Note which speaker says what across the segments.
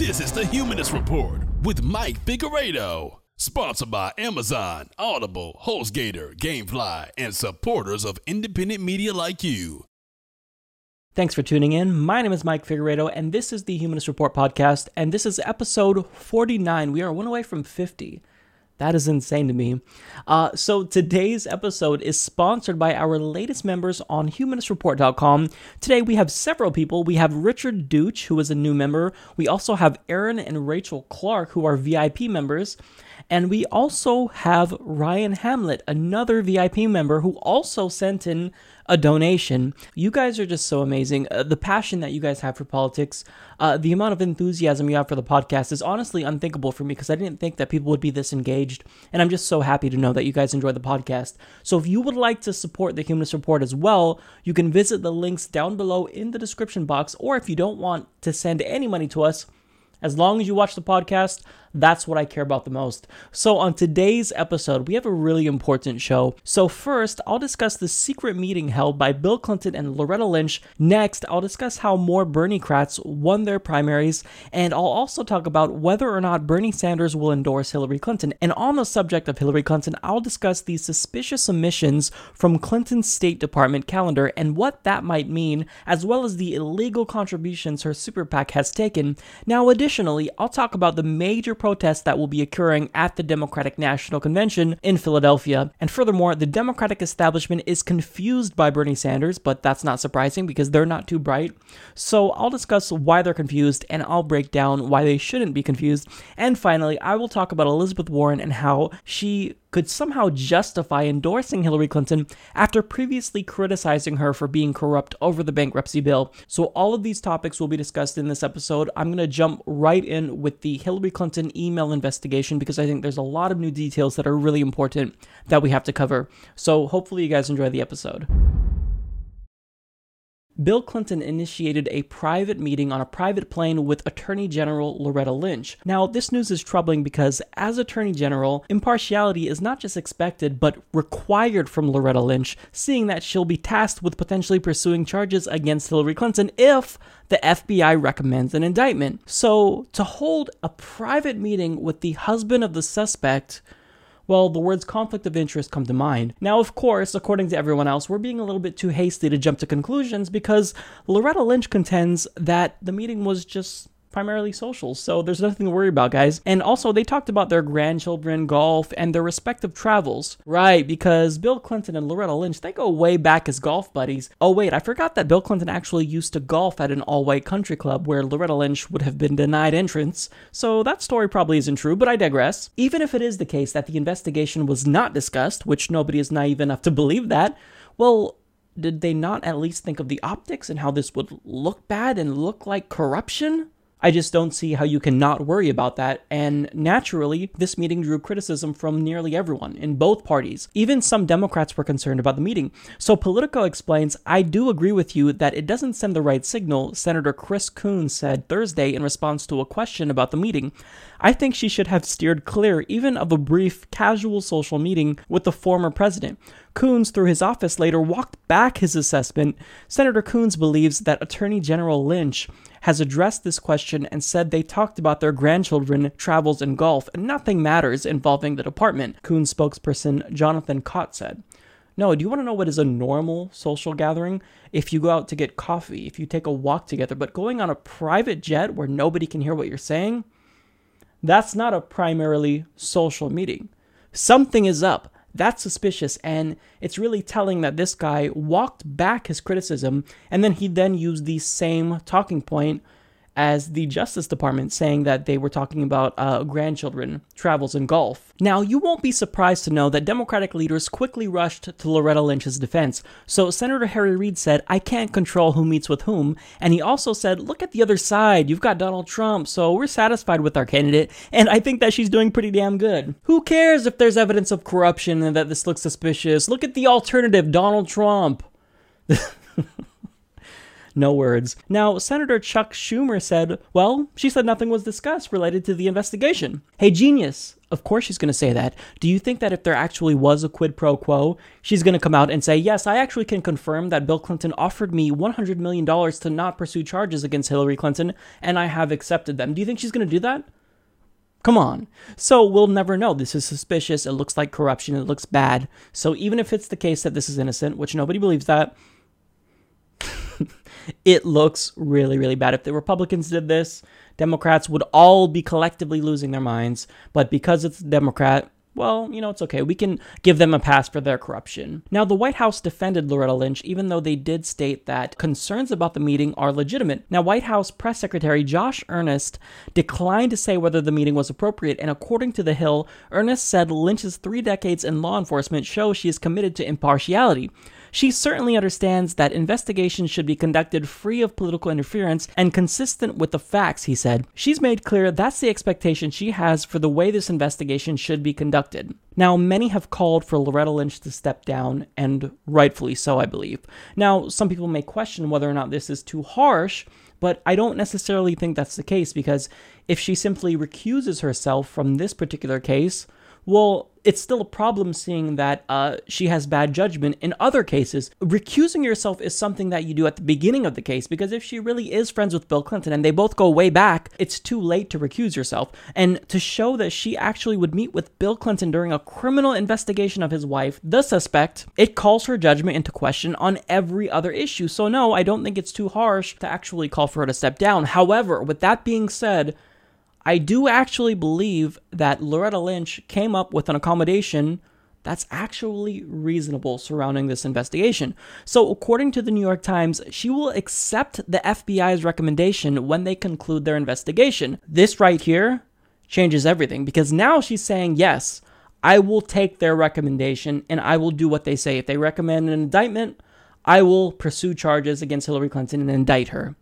Speaker 1: This is the Humanist Report with Mike Figueredo. Sponsored by Amazon, Audible, HostGator, Gamefly, and supporters of independent media like you.
Speaker 2: Thanks for tuning in. My name is Mike Figueredo, and this is the Humanist Report podcast, and this is episode 49. We are one away from 50. That is insane to me. Uh, so today's episode is sponsored by our latest members on humanistreport.com. Today we have several people. We have Richard Dooch, who is a new member. We also have Aaron and Rachel Clark, who are VIP members. And we also have Ryan Hamlet, another VIP member who also sent in a donation. You guys are just so amazing. Uh, the passion that you guys have for politics, uh, the amount of enthusiasm you have for the podcast is honestly unthinkable for me because I didn't think that people would be this engaged. And I'm just so happy to know that you guys enjoy the podcast. So if you would like to support the Humanist Report as well, you can visit the links down below in the description box. Or if you don't want to send any money to us, as long as you watch the podcast, that's what I care about the most. So, on today's episode, we have a really important show. So, first, I'll discuss the secret meeting held by Bill Clinton and Loretta Lynch. Next, I'll discuss how more Berniecrats won their primaries. And I'll also talk about whether or not Bernie Sanders will endorse Hillary Clinton. And on the subject of Hillary Clinton, I'll discuss the suspicious omissions from Clinton's State Department calendar and what that might mean, as well as the illegal contributions her super PAC has taken. Now, additionally, I'll talk about the major protests that will be occurring at the Democratic National Convention in Philadelphia. And furthermore, the Democratic establishment is confused by Bernie Sanders, but that's not surprising because they're not too bright. So I'll discuss why they're confused and I'll break down why they shouldn't be confused. And finally, I will talk about Elizabeth Warren and how she could somehow justify endorsing Hillary Clinton after previously criticizing her for being corrupt over the bankruptcy bill. So, all of these topics will be discussed in this episode. I'm going to jump right in with the Hillary Clinton email investigation because I think there's a lot of new details that are really important that we have to cover. So, hopefully, you guys enjoy the episode. Bill Clinton initiated a private meeting on a private plane with Attorney General Loretta Lynch. Now, this news is troubling because, as Attorney General, impartiality is not just expected but required from Loretta Lynch, seeing that she'll be tasked with potentially pursuing charges against Hillary Clinton if the FBI recommends an indictment. So, to hold a private meeting with the husband of the suspect well, the words conflict of interest come to mind. Now, of course, according to everyone else, we're being a little bit too hasty to jump to conclusions because Loretta Lynch contends that the meeting was just primarily social, so there's nothing to worry about, guys. And also, they talked about their grandchildren, golf, and their respective travels. Right, because Bill Clinton and Loretta Lynch, they go way back as golf buddies. Oh, wait, I forgot that Bill Clinton actually used to golf at an all white country club where Loretta Lynch would have been denied entrance, so that story probably isn't true, but I digress. Even if it is the case that the investigation was not discussed, which nobody is naive enough to believe that, well, did they not at least think of the optics and how this would look bad and look like corruption? I just don't see how you can not worry about that. And naturally, this meeting drew criticism from nearly everyone in both parties. Even some Democrats were concerned about the meeting. So Politico explains I do agree with you that it doesn't send the right signal, Senator Chris Coons said Thursday in response to a question about the meeting. I think she should have steered clear even of a brief, casual social meeting with the former president. Coons, through his office, later walked back his assessment. Senator Coons believes that Attorney General Lynch has addressed this question and said they talked about their grandchildren, travels, and golf, and nothing matters involving the department, Coons spokesperson Jonathan Kott said. No, do you want to know what is a normal social gathering? If you go out to get coffee, if you take a walk together, but going on a private jet where nobody can hear what you're saying, that's not a primarily social meeting. Something is up. That's suspicious, and it's really telling that this guy walked back his criticism and then he then used the same talking point as the Justice Department, saying that they were talking about uh, grandchildren, travels, and golf. Now, you won't be surprised to know that Democratic leaders quickly rushed to Loretta Lynch's defense. So, Senator Harry Reid said, I can't control who meets with whom. And he also said, Look at the other side. You've got Donald Trump, so we're satisfied with our candidate. And I think that she's doing pretty damn good. Who cares if there's evidence of corruption and that this looks suspicious? Look at the alternative, Donald Trump. no words. Now, Senator Chuck Schumer said, well, she said nothing was discussed related to the investigation. Hey, genius. Of course she's going to say that. Do you think that if there actually was a quid pro quo, she's going to come out and say, yes, I actually can confirm that Bill Clinton offered me $100 million to not pursue charges against Hillary Clinton, and I have accepted them? Do you think she's going to do that? Come on. So we'll never know. This is suspicious. It looks like corruption. It looks bad. So even if it's the case that this is innocent, which nobody believes that, it looks really, really bad. If the Republicans did this, Democrats would all be collectively losing their minds. But because it's Democrat, well, you know, it's okay. We can give them a pass for their corruption. Now, the White House defended Loretta Lynch, even though they did state that concerns about the meeting are legitimate. Now, White House Press Secretary Josh Earnest declined to say whether the meeting was appropriate, and according to The Hill, Earnest said Lynch's three decades in law enforcement show she is committed to impartiality. She certainly understands that investigations should be conducted free of political interference and consistent with the facts, he said. She's made clear that's the expectation she has for the way this investigation should be conducted. Now, many have called for Loretta Lynch to step down, and rightfully so, I believe. Now, some people may question whether or not this is too harsh, but I don't necessarily think that's the case because if she simply recuses herself from this particular case, well, it's still a problem seeing that uh, she has bad judgment in other cases. Recusing yourself is something that you do at the beginning of the case because if she really is friends with Bill Clinton and they both go way back, it's too late to recuse yourself. And to show that she actually would meet with Bill Clinton during a criminal investigation of his wife, the suspect, it calls her judgment into question on every other issue. So, no, I don't think it's too harsh to actually call for her to step down. However, with that being said, I do actually believe that Loretta Lynch came up with an accommodation that's actually reasonable surrounding this investigation. So, according to the New York Times, she will accept the FBI's recommendation when they conclude their investigation. This right here changes everything because now she's saying, yes, I will take their recommendation and I will do what they say. If they recommend an indictment, I will pursue charges against Hillary Clinton and indict her.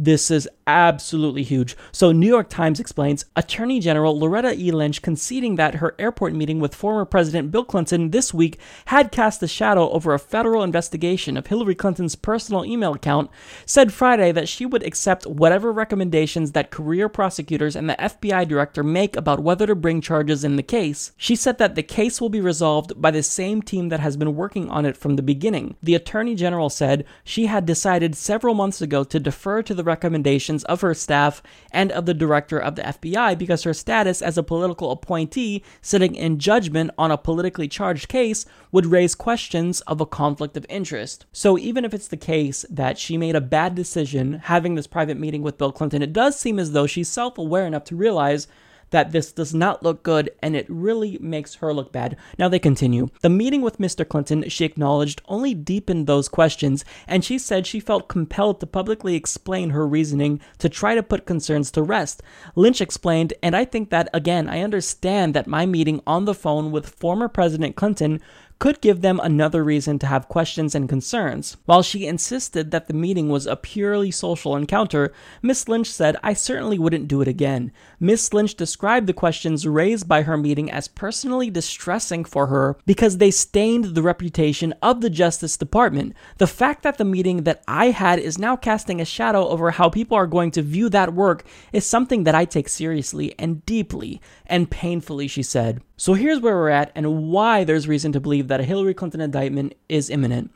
Speaker 2: This is absolutely huge. So, New York Times explains Attorney General Loretta E. Lynch conceding that her airport meeting with former President Bill Clinton this week had cast a shadow over a federal investigation of Hillary Clinton's personal email account, said Friday that she would accept whatever recommendations that career prosecutors and the FBI director make about whether to bring charges in the case. She said that the case will be resolved by the same team that has been working on it from the beginning. The Attorney General said she had decided several months ago to defer to the recommendations of her staff and of the director of the FBI because her status as a political appointee sitting in judgment on a politically charged case would raise questions of a conflict of interest. So, even if it's the case that she made a bad decision having this private meeting with Bill Clinton, it does seem as though she's self aware enough to realize that this does not look good and it really makes her look bad. Now they continue. The meeting with Mr. Clinton, she acknowledged, only deepened those questions, and she said she felt compelled to publicly explain her reasoning to try to put concerns to rest. Lynch explained, and I think that, again, I understand that my meeting on the phone with former President Clinton could give them another reason to have questions and concerns. While she insisted that the meeting was a purely social encounter, Miss Lynch said, I certainly wouldn't do it again. Miss Lynch described the questions raised by her meeting as personally distressing for her because they stained the reputation of the Justice Department. The fact that the meeting that I had is now casting a shadow over how people are going to view that work is something that I take seriously and deeply and painfully, she said. So here's where we're at and why there's reason to believe that a Hillary Clinton indictment is imminent.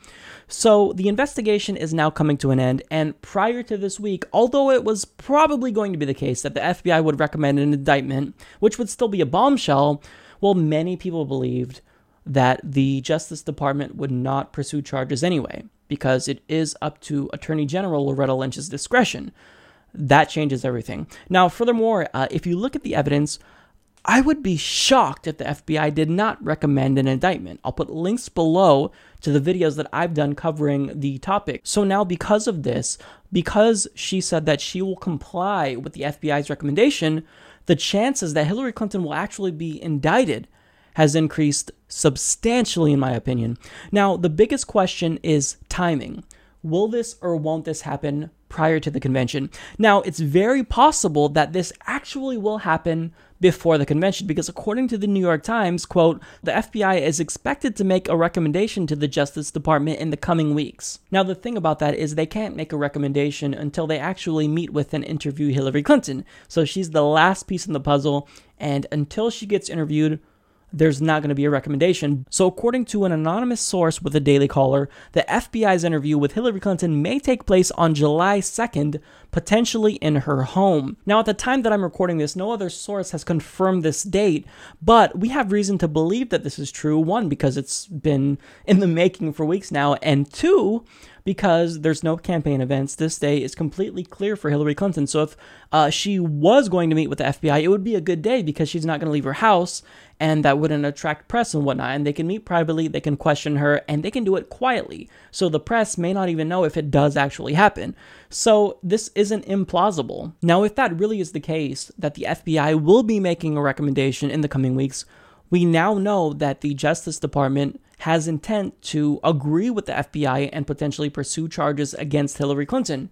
Speaker 2: So the investigation is now coming to an end, and prior to this week, although it was probably going to be the case that the FBI would recommend an indictment, which would still be a bombshell, well, many people believed that the Justice Department would not pursue charges anyway, because it is up to Attorney General Loretta Lynch's discretion. That changes everything. Now, furthermore, uh, if you look at the evidence, I would be shocked if the FBI did not recommend an indictment. I'll put links below to the videos that I've done covering the topic. So now, because of this, because she said that she will comply with the FBI's recommendation, the chances that Hillary Clinton will actually be indicted has increased substantially, in my opinion. Now, the biggest question is timing. Will this or won't this happen prior to the convention? Now, it's very possible that this actually will happen before the convention because according to the New York Times, quote, the FBI is expected to make a recommendation to the Justice Department in the coming weeks. Now, the thing about that is they can't make a recommendation until they actually meet with and interview Hillary Clinton. So she's the last piece in the puzzle, and until she gets interviewed, there's not going to be a recommendation. So, according to an anonymous source with the Daily Caller, the FBI's interview with Hillary Clinton may take place on July 2nd, potentially in her home. Now, at the time that I'm recording this, no other source has confirmed this date, but we have reason to believe that this is true. One, because it's been in the making for weeks now, and two, because there's no campaign events. This day is completely clear for Hillary Clinton. So if uh, she was going to meet with the FBI, it would be a good day because she's not going to leave her house and that wouldn't attract press and whatnot. And they can meet privately, they can question her, and they can do it quietly. So the press may not even know if it does actually happen. So this isn't implausible. Now, if that really is the case, that the FBI will be making a recommendation in the coming weeks, we now know that the Justice Department has intent to agree with the FBI and potentially pursue charges against Hillary Clinton.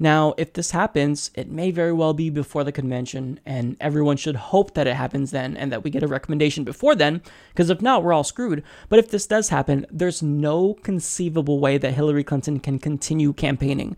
Speaker 2: Now, if this happens, it may very well be before the convention, and everyone should hope that it happens then and that we get a recommendation before then, because if not, we're all screwed. But if this does happen, there's no conceivable way that Hillary Clinton can continue campaigning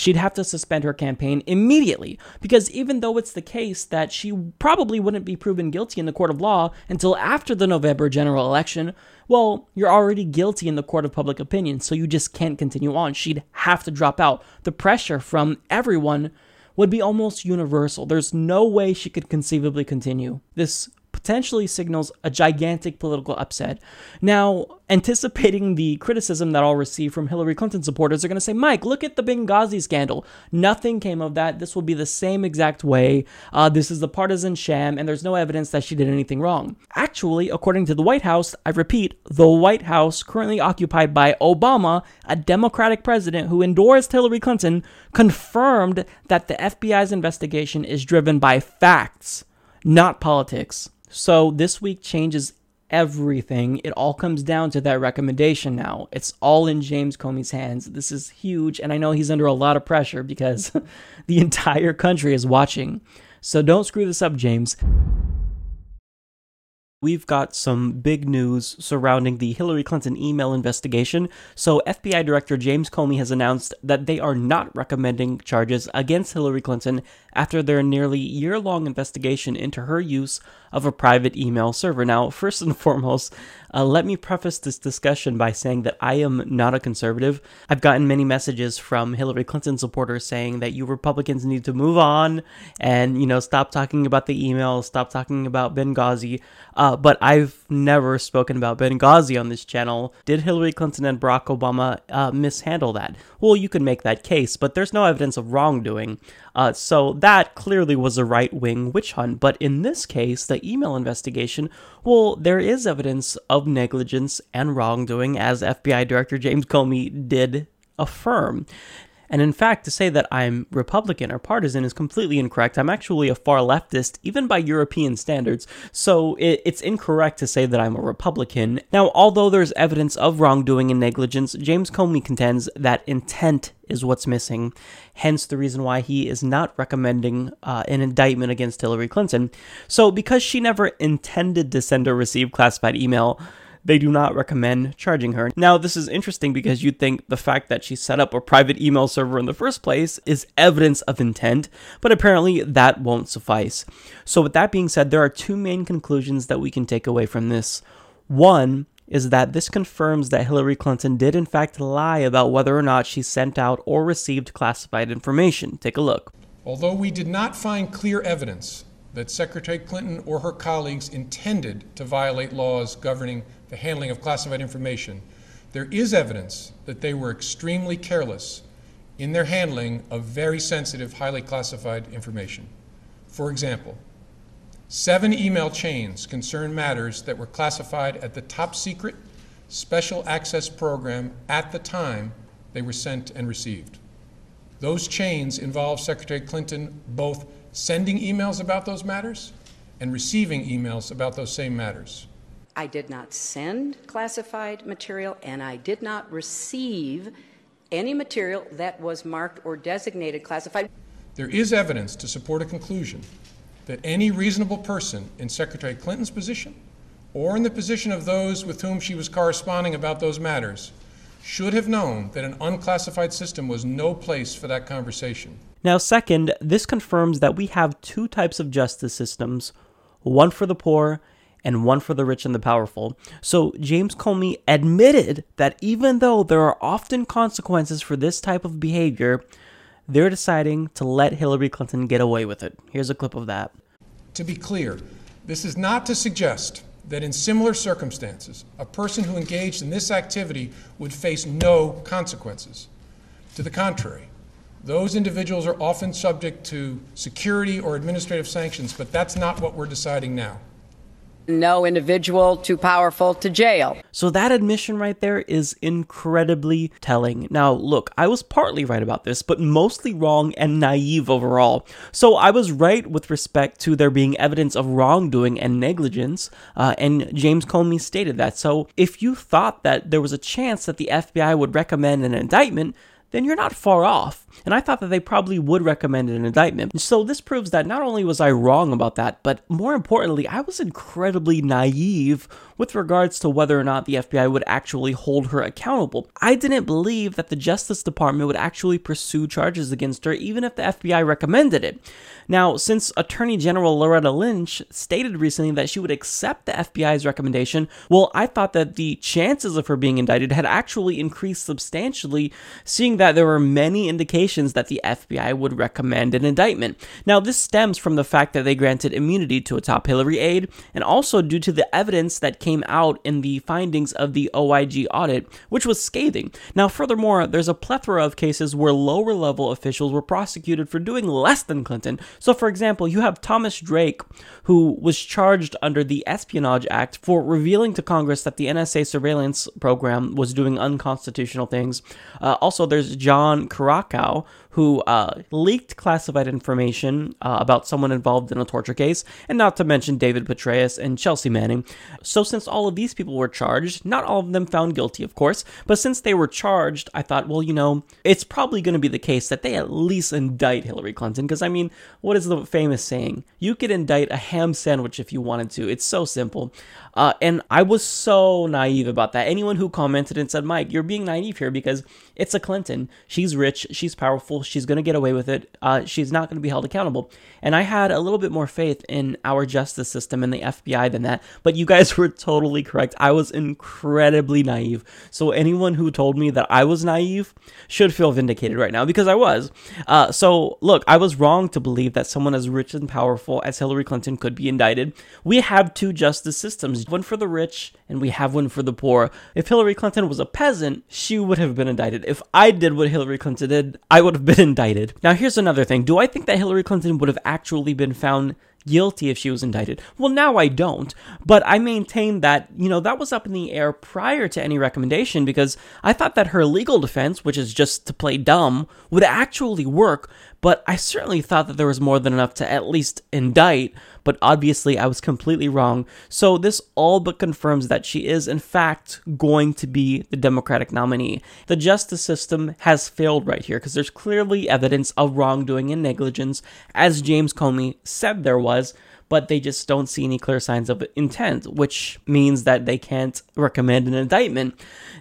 Speaker 2: she'd have to suspend her campaign immediately. Because even though it's the case that she probably wouldn't be proven guilty in the court of law until after the November general election, well, you're already guilty in the court of public opinion, so you just can't continue on. She'd have to drop out. The pressure from everyone would be almost universal. There's no way she could conceivably continue. This potentially signals a gigantic political upset. Now, anticipating the criticism that I'll receive from Hillary Clinton supporters, are going to say, Mike, look at the Benghazi scandal. Nothing came of that. This will be the same exact way. Uh, this is the partisan sham, and there's no evidence that she did anything wrong. Actually, according to the White House, I repeat, the White House, currently occupied by Obama, a Democratic president who endorsed Hillary Clinton, confirmed that the FBI's investigation is driven by facts, not politics. So this week changes everything. It all comes down to that recommendation now. It's all in James Comey's hands. This is huge, and I know he's under a lot of pressure because the entire country is watching. So don't screw this up, James we've got some big news surrounding the Hillary Clinton email investigation. So, FBI Director James Comey has announced that they are not recommending charges against Hillary Clinton after their nearly year long investigation into her use of a private email server. Now, first and foremost, uh, let me preface this discussion by saying that I am not a conservative. I've gotten many messages from Hillary Clinton supporters saying that you Republicans need to move on and, you know, stop talking about the email, stop talking about Benghazi. Uh, but I've never spoken about Benghazi on this channel. Did Hillary Clinton and Barack Obama uh, mishandle that? Well, you can make that case, but there's no evidence of wrongdoing. Uh, so that clearly was a right wing witch hunt. But in this case, the email investigation, well, there is evidence of negligence and wrongdoing, as FBI Director James Comey did affirm. And in fact, to say that I'm Republican or partisan is completely incorrect. I'm actually a far leftist, even by European standards, so it, it's incorrect to say that I'm a Republican. Now, although there's evidence of wrongdoing and negligence, James Comey contends that intent is what's missing, hence the reason why he is not recommending uh, an indictment against Hillary Clinton. So, because she never intended to send or receive classified email, they do not recommend charging her. Now, this is interesting because you'd think the fact that she set up a private email server in the first place is evidence of intent, but apparently that won't suffice. So, with that being said, there are two main conclusions that we can take away from this. One is that this confirms that Hillary Clinton did in fact lie about whether or not she sent out or received classified information. Take a look.
Speaker 3: Although we did not find clear evidence that Secretary Clinton or her colleagues intended to violate laws governing the handling of classified information, there is evidence that they were extremely careless in their handling of very sensitive, highly classified information. For example, seven email chains concern matters that were classified at the top secret special access program at the time they were sent and received. Those chains involve Secretary Clinton both sending emails about those matters and receiving emails about those same matters.
Speaker 4: I did not send classified material and I did not receive any material that was marked or designated classified.
Speaker 3: There is evidence to support a conclusion that any reasonable person in Secretary Clinton's position or in the position of those with whom she was corresponding about those matters should have known that an unclassified system was no place for that conversation.
Speaker 2: Now, second, this confirms that we have two types of justice systems one for the poor and one for the rich and the powerful. So, James Comey admitted that even though there are often consequences for this type of behavior, they're deciding to let Hillary Clinton get away with it. Here's a clip of that.
Speaker 3: To be clear, this is not to suggest that in similar circumstances, a person who engaged in this activity would face no consequences. To the contrary, those individuals are often subject to security or administrative sanctions, but that's not what we're deciding now.
Speaker 4: No individual too powerful to jail.
Speaker 2: So that admission right there is incredibly telling. Now, look, I was partly right about this, but mostly wrong and naive overall. So I was right with respect to there being evidence of wrongdoing and negligence, uh, and James Comey stated that. So if you thought that there was a chance that the FBI would recommend an indictment, then you're not far off. And I thought that they probably would recommend an indictment. So this proves that not only was I wrong about that, but more importantly, I was incredibly naive with regards to whether or not the FBI would actually hold her accountable. I didn't believe that the Justice Department would actually pursue charges against her, even if the FBI recommended it. Now, since Attorney General Loretta Lynch stated recently that she would accept the FBI's recommendation, well, I thought that the chances of her being indicted had actually increased substantially, seeing that there were many indications that the FBI would recommend an indictment. Now, this stems from the fact that they granted immunity to a top Hillary aide, and also due to the evidence that came out in the findings of the OIG audit, which was scathing. Now, furthermore, there's a plethora of cases where lower level officials were prosecuted for doing less than Clinton. So, for example, you have Thomas Drake, who was charged under the Espionage Act for revealing to Congress that the NSA surveillance program was doing unconstitutional things. Uh, also, there's John Kiriakou, who uh, leaked classified information uh, about someone involved in a torture case, and not to mention David Petraeus and Chelsea Manning. So, since all of these people were charged, not all of them found guilty, of course, but since they were charged, I thought, well, you know, it's probably going to be the case that they at least indict Hillary Clinton, because I mean, what is the famous saying? You could indict a ham sandwich if you wanted to. It's so simple. Uh, and I was so naive about that. Anyone who commented and said, Mike, you're being naive here because it's a Clinton. She's rich. She's powerful. She's going to get away with it. Uh, she's not going to be held accountable. And I had a little bit more faith in our justice system and the FBI than that. But you guys were totally correct. I was incredibly naive. So anyone who told me that I was naive should feel vindicated right now because I was. Uh, so look, I was wrong to believe that someone as rich and powerful as Hillary Clinton could be indicted. We have two justice systems one for the rich and we have one for the poor. If Hillary Clinton was a peasant, she would have been indicted. If I did what Hillary Clinton did, I would have been indicted. Now, here's another thing. Do I think that Hillary Clinton would have actually been found guilty if she was indicted. Well, now I don't, but I maintain that, you know, that was up in the air prior to any recommendation because I thought that her legal defense, which is just to play dumb, would actually work, but I certainly thought that there was more than enough to at least indict, but obviously I was completely wrong. So this all but confirms that she is, in fact, going to be the Democratic nominee. The justice system has failed right here because there's clearly evidence of wrongdoing and negligence, as James Comey said there was but they just don't see any clear signs of intent, which means that they can't recommend an indictment.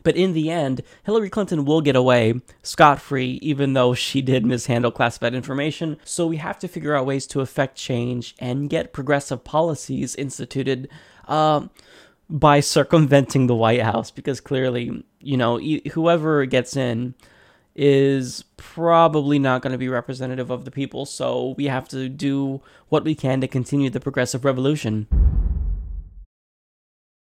Speaker 2: But in the end, Hillary Clinton will get away scot free, even though she did mishandle classified information. So we have to figure out ways to affect change and get progressive policies instituted. Uh, by circumventing the White House, because clearly, you know, whoever gets in is probably not going to be representative of the people, so we have to do what we can to continue the progressive revolution.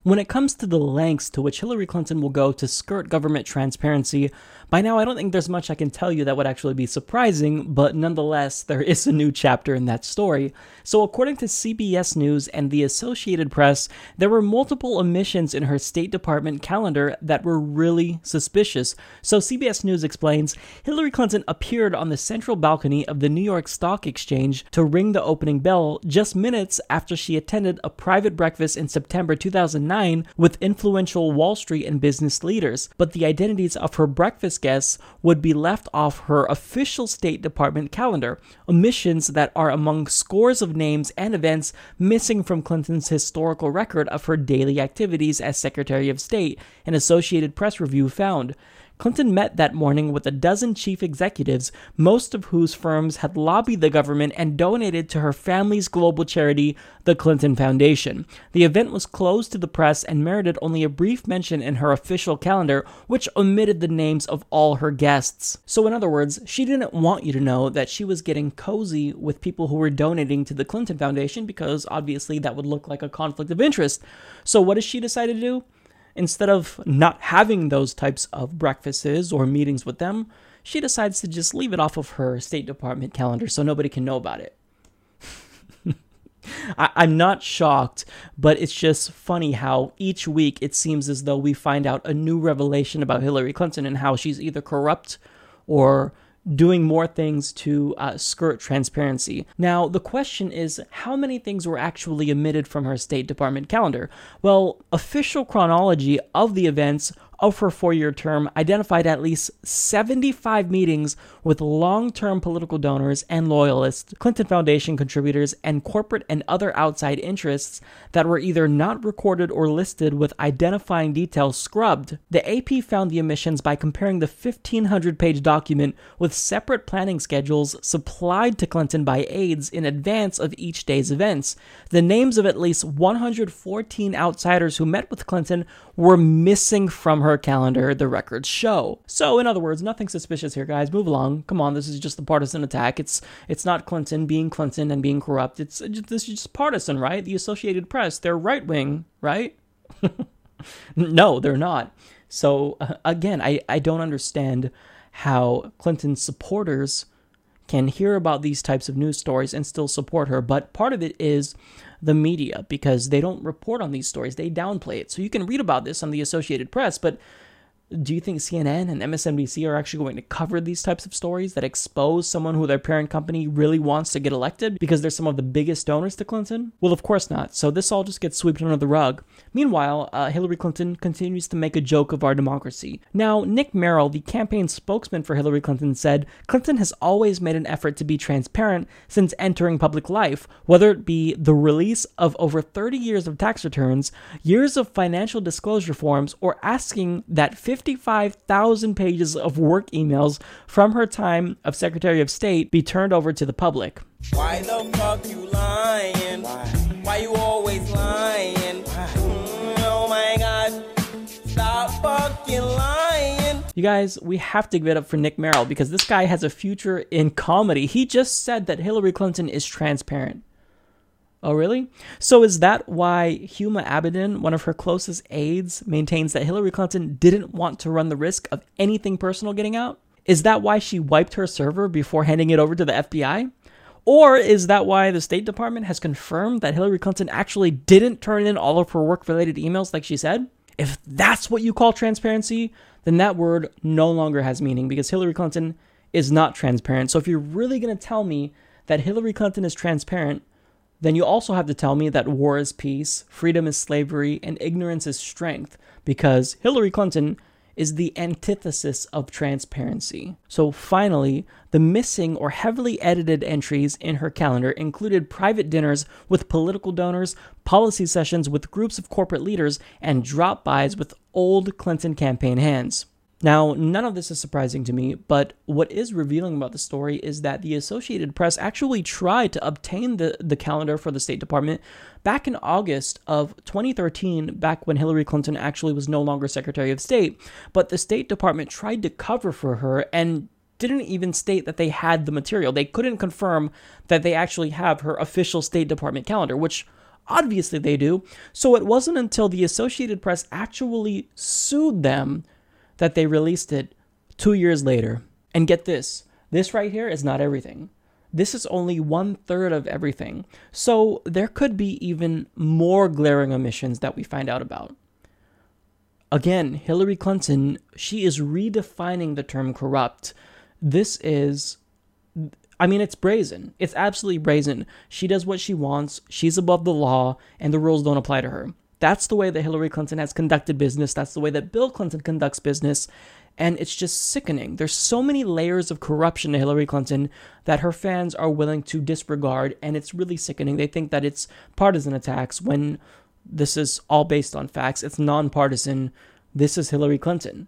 Speaker 2: When it comes to the lengths to which Hillary Clinton will go to skirt government transparency, by now I don't think there's much I can tell you that would actually be surprising, but nonetheless, there is a new chapter in that story. So, according to CBS News and the Associated Press, there were multiple omissions in her State Department calendar that were really suspicious. So, CBS News explains Hillary Clinton appeared on the central balcony of the New York Stock Exchange to ring the opening bell just minutes after she attended a private breakfast in September 2009 1999 with influential Wall Street and business leaders, but the identities of her breakfast guests would be left off her official State Department calendar, omissions that are among scores of names and events missing from Clinton's historical record of her daily activities as Secretary of State, an Associated Press review found. Clinton met that morning with a dozen chief executives, most of whose firms had lobbied the government and donated to her family's global charity, the Clinton Foundation. The event was closed to the press and merited only a brief mention in her official calendar, which omitted the names of all her guests. So, in other words, she didn't want you to know that she was getting cozy with people who were donating to the Clinton Foundation because obviously that would look like a conflict of interest. So, what does she decide to do? Instead of not having those types of breakfasts or meetings with them, she decides to just leave it off of her State Department calendar so nobody can know about it. I, am not shocked, but it's just funny how each week it seems as though we find out a new revelation about Hillary Clinton and how she's either corrupt or doing more things to uh, skirt transparency. Now, the question is how many things were actually omitted from her State Department calendar? Well, official chronology of the events of her four year term identified at least 75 meetings with long term political donors and loyalists, Clinton Foundation contributors, and corporate and other outside interests that were either not recorded or listed with identifying details scrubbed. The AP found the omissions by comparing the 1,500 page document with separate planning schedules supplied to Clinton by aides in advance of each day's events. The names of at least 114 outsiders who met with Clinton were missing from her calendar, the records show. So, in other words, nothing suspicious here, guys. Move along. Come on, this is just a partisan attack. It's it's not Clinton being Clinton and being corrupt. It's this is just partisan, right? The Associated Press, they're right wing, right? no, they're not. So uh, again, I I don't understand how Clinton's supporters can hear about these types of news stories and still support her. But part of it is the media because they don't report on these stories, they downplay it. So you can read about this on the Associated Press, but do you think CNN and MSNBC are actually going to cover these types of stories that expose someone who their parent company really wants to get elected because they're some of the biggest donors to Clinton? Well, of course not. So this all just gets swept under the rug. Meanwhile, uh, Hillary Clinton continues to make a joke of our democracy. Now, Nick Merrill, the campaign spokesman for Hillary Clinton, said Clinton has always made an effort to be transparent since entering public life, whether it be the release of over 30 years of tax returns, years of financial disclosure forms, or asking that 50 55,000 pages of work emails from her time of Secretary of State be turned over to the public. Why the fuck you lying? Why, Why you always lying? Mm, oh my god. Stop fucking lying. You guys, we have to give it up for Nick Merrill because this guy has a future in comedy. He just said that Hillary Clinton is transparent. Oh, really? So is that why Huma Abedin, one of her closest aides, maintains that Hillary Clinton didn't want to run the risk of anything personal getting out? Is that why she wiped her server before handing it over to the FBI? Or is that why the State Department has confirmed that Hillary Clinton actually didn't turn in all of her work related emails like she said? If that's what you call transparency, then that word no longer has meaning because Hillary Clinton is not transparent. So if you're really going to tell me that Hillary Clinton is transparent, then you also have to tell me that war is peace, freedom is slavery, and ignorance is strength, because Hillary Clinton is the antithesis of transparency. So, finally, the missing or heavily edited entries in her calendar included private dinners with political donors, policy sessions with groups of corporate leaders, and drop bys with old Clinton campaign hands. Now, none of this is surprising to me, but what is revealing about the story is that the Associated Press actually tried to obtain the, the calendar for the State Department back in August of 2013, back when Hillary Clinton actually was no longer Secretary of State. But the State Department tried to cover for her and didn't even state that they had the material. They couldn't confirm that they actually have her official State Department calendar, which obviously they do. So it wasn't until the Associated Press actually sued them that they released it two years later. And get this this right here is not everything. This is only one third of everything. So there could be even more glaring omissions that we find out about. Again, Hillary Clinton, she is redefining the term corrupt. This is, I mean, it's brazen. It's absolutely brazen. She does what she wants, she's above the law, and the rules don't apply to her. That's the way that Hillary Clinton has conducted business. That's the way that Bill Clinton conducts business. And it's just sickening. There's so many layers of corruption to Hillary Clinton that her fans are willing to disregard. And it's really sickening. They think that it's partisan attacks when this is all based on facts. It's nonpartisan. This is Hillary Clinton.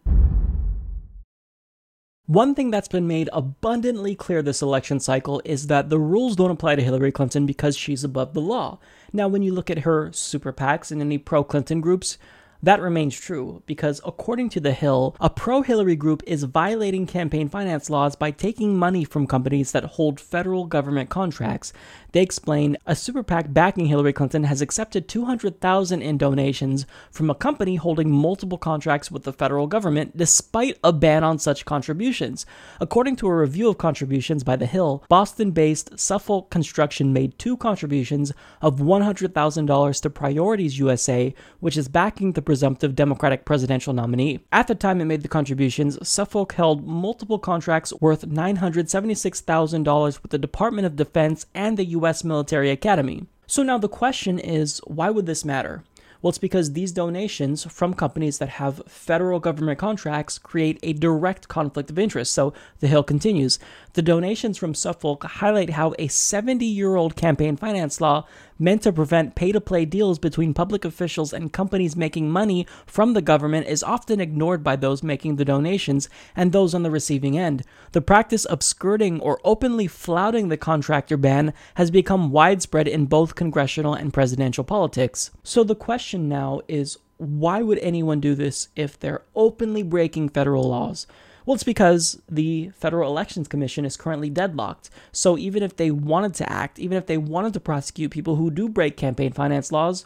Speaker 2: One thing that's been made abundantly clear this election cycle is that the rules don't apply to Hillary Clinton because she's above the law. Now, when you look at her super PACs and any pro Clinton groups, that remains true because, according to The Hill, a pro Hillary group is violating campaign finance laws by taking money from companies that hold federal government contracts. They explain a super PAC backing Hillary Clinton has accepted 200,000 in donations from a company holding multiple contracts with the federal government despite a ban on such contributions. According to a review of contributions by The Hill, Boston-based Suffolk Construction made two contributions of $100,000 to Priorities USA, which is backing the presumptive Democratic presidential nominee. At the time it made the contributions, Suffolk held multiple contracts worth $976,000 with the Department of Defense and the U.S. Military Academy. So now the question is why would this matter? Well, it's because these donations from companies that have federal government contracts create a direct conflict of interest. So the Hill continues The donations from Suffolk highlight how a 70 year old campaign finance law meant to prevent pay to play deals between public officials and companies making money from the government is often ignored by those making the donations and those on the receiving end. The practice of skirting or openly flouting the contractor ban has become widespread in both congressional and presidential politics. So the question now is why would anyone do this if they're openly breaking federal laws? Well, it's because the Federal Elections Commission is currently deadlocked. So even if they wanted to act, even if they wanted to prosecute people who do break campaign finance laws,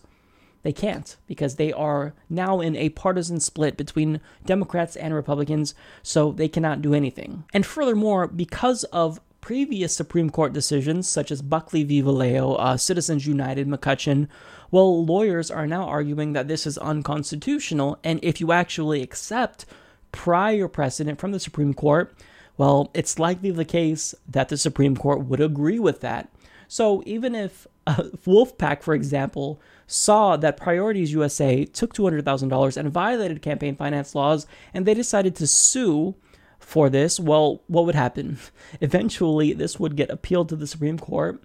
Speaker 2: they can't because they are now in a partisan split between Democrats and Republicans, so they cannot do anything. And furthermore, because of previous Supreme Court decisions, such as Buckley v. Valeo, uh, Citizens United, McCutcheon, well, lawyers are now arguing that this is unconstitutional, and if you actually accept prior precedent from the Supreme Court, well, it's likely the case that the Supreme Court would agree with that. So even if uh, Wolf-PAC, for example, saw that Priorities USA took $200,000 and violated campaign finance laws, and they decided to sue for this, well, what would happen? Eventually, this would get appealed to the Supreme Court,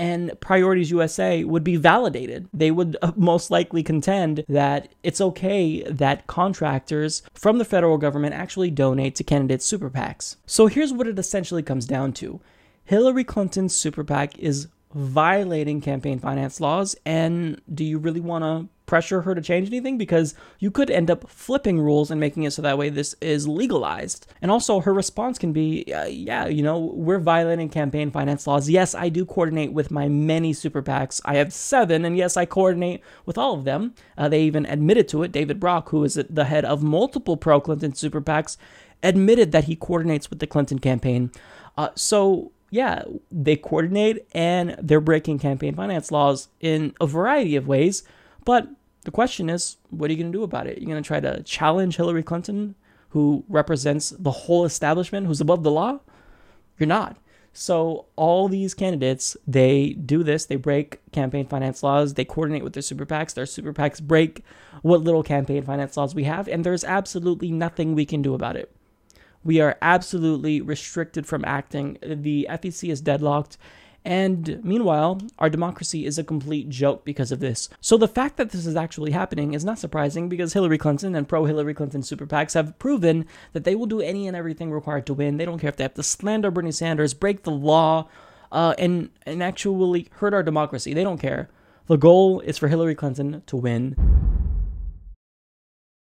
Speaker 2: and Priorities USA would be validated. They would uh, most likely contend that it's okay that contractors from the federal government actually donate to candidates' super PACs. So here's what it essentially comes down to Hillary Clinton's super PAC is violating campaign finance laws, and do you really want to pressure her to change anything because you could end up flipping rules and making it so that way this is legalized. And also, her response can be, uh, yeah, you know, we're violating campaign finance laws. Yes, I do coordinate with my many super PACs. I have seven, and yes, I coordinate with all of them. Uh, they even admitted to it. David Brock, who is the head of multiple pro Clinton super PACs, admitted that he coordinates with the Clinton campaign. Uh, so, yeah, they coordinate and they're breaking campaign finance laws in a variety of ways. But the question is, what are you going to do about it? You're going to try to challenge Hillary Clinton, who represents the whole establishment, who's above the law? You're not. So all these candidates, they do this. They break campaign finance laws. They coordinate with their super PACs. Their super PACs break what little campaign finance laws we have, and there's absolutely nothing we can do about it. We are absolutely restricted from acting. The FEC is deadlocked, and meanwhile, our democracy is a complete joke because of this. So the fact that this is actually happening is not surprising because Hillary Clinton and pro Hillary Clinton super PACs have proven that they will do any and everything required to win. They don't care if they have to slander Bernie Sanders, break the law, uh, and, and actually hurt our democracy. They don't care. The goal is for Hillary Clinton to win.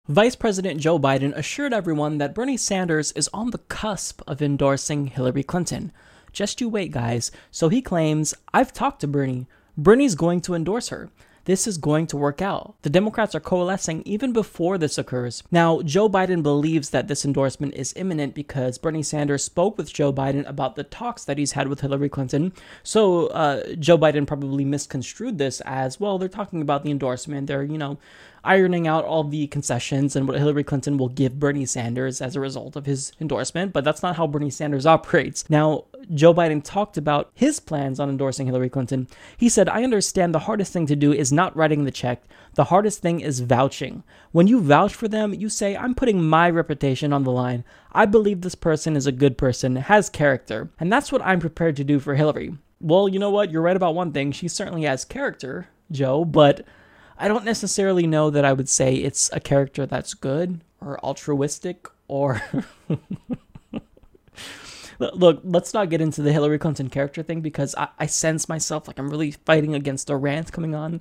Speaker 2: Vice President Joe Biden assured everyone that Bernie Sanders is on the cusp of endorsing Hillary Clinton. Just you wait, guys. So he claims, I've talked to Bernie. Bernie's going to endorse her. This is going to work out. The Democrats are coalescing even before this occurs. Now, Joe Biden believes that this endorsement is imminent because Bernie Sanders spoke with Joe Biden about the talks that he's had with Hillary Clinton. So, uh, Joe Biden probably misconstrued this as well, they're talking about the endorsement. They're, you know, ironing out all the concessions and what Hillary Clinton will give Bernie Sanders as a result of his endorsement, but that's not how Bernie Sanders operates. Now, Joe Biden talked about his plans on endorsing Hillary Clinton, he said, I understand the hardest thing to do is not writing the check. The hardest thing is vouching. When you vouch for them, you say, I'm putting my reputation on the line. I believe this person is a good person, has character. And that's what I'm prepared to do for Hillary. Well, you know what? You're right about one thing. She certainly has character, Joe, but I don't necessarily know that I would say it's a character that's good or altruistic or. Look, let's not get into the Hillary Clinton character thing because I, I sense myself like I'm really fighting against a rant coming on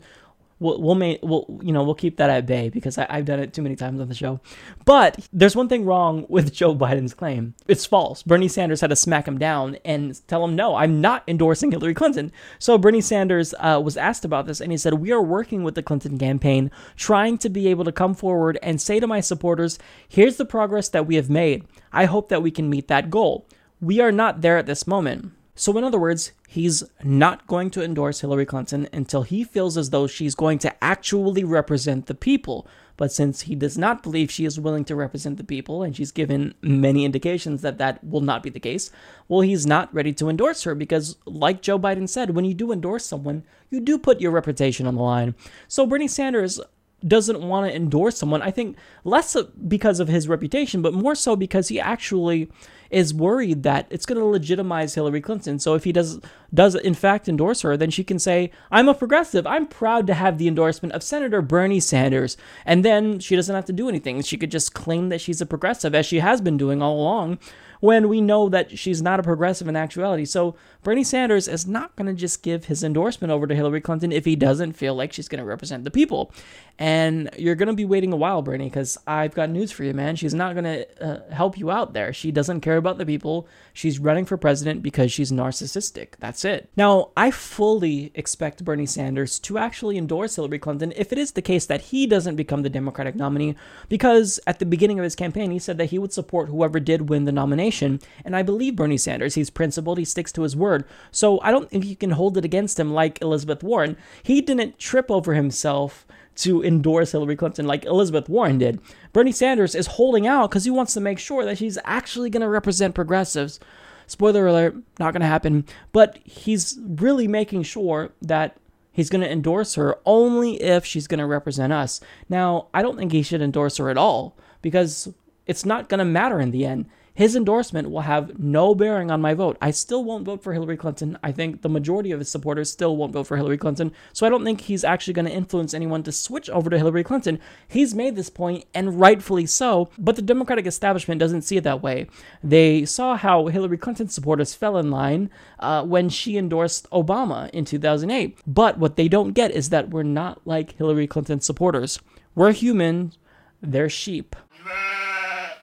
Speaker 2: we'll we'll, may, we'll you know we'll keep that at bay because I, have done it too many times on the show. But there's one thing wrong with Joe Biden's claim. It's false. Bernie Sanders had to smack him down and tell him, no, I'm not endorsing Hillary Clinton. So Bernie Sanders uh, was asked about this and he said, we are working with the Clinton campaign, trying to be able to come forward and say to my supporters, here's the progress that we have made. I hope that we can meet that goal. We are not there at this moment. So, in other words, he's not going to endorse Hillary Clinton until he feels as though she's going to actually represent the people. But since he does not believe she is willing to represent the people, and she's given many indications that that will not be the case, well, he's not ready to endorse her because, like Joe Biden said, when you do endorse someone, you do put your reputation on the line. So Bernie Sanders doesn't want to endorse someone, I think less because of his reputation, but more so because he actually is worried that it's going to legitimize Hillary Clinton. So if he does does in fact endorse her, then she can say, "I'm a progressive. I'm proud to have the endorsement of Senator Bernie Sanders." And then she doesn't have to do anything. She could just claim that she's a progressive as she has been doing all along when we know that she's not a progressive in actuality. So Bernie Sanders is not going to just give his endorsement over to Hillary Clinton if he doesn't feel like she's going to represent the people. And you're going to be waiting a while, Bernie, because I've got news for you, man. She's not going to uh, help you out there. She doesn't care about the people. She's running for president because she's narcissistic. That's it. Now, I fully expect Bernie Sanders to actually endorse Hillary Clinton if it is the case that he doesn't become the Democratic nominee, because at the beginning of his campaign, he said that he would support whoever did win the nomination. And I believe Bernie Sanders. He's principled, he sticks to his word. So I don't think you can hold it against him like Elizabeth Warren. He didn't trip over himself to endorse Hillary Clinton like Elizabeth Warren did. Bernie Sanders is holding out because he wants to make sure that she's actually going to represent progressives. Spoiler alert, not going to happen. But he's really making sure that he's going to endorse her only if she's going to represent us. Now, I don't think he should endorse her at all because it's not going to matter in the end his endorsement will have no bearing on my vote. I still won't vote for Hillary Clinton. I think the majority of his supporters still won't vote for Hillary Clinton. So I don't think he's actually going to influence anyone to switch over to Hillary Clinton. He's made this point, and rightfully so, but the Democratic establishment doesn't see it that way. They saw how Hillary Clinton supporters fell in line uh, when she endorsed Obama in 2008. But what they don't get is that we're not like Hillary Clinton supporters. We're human, they're sheep.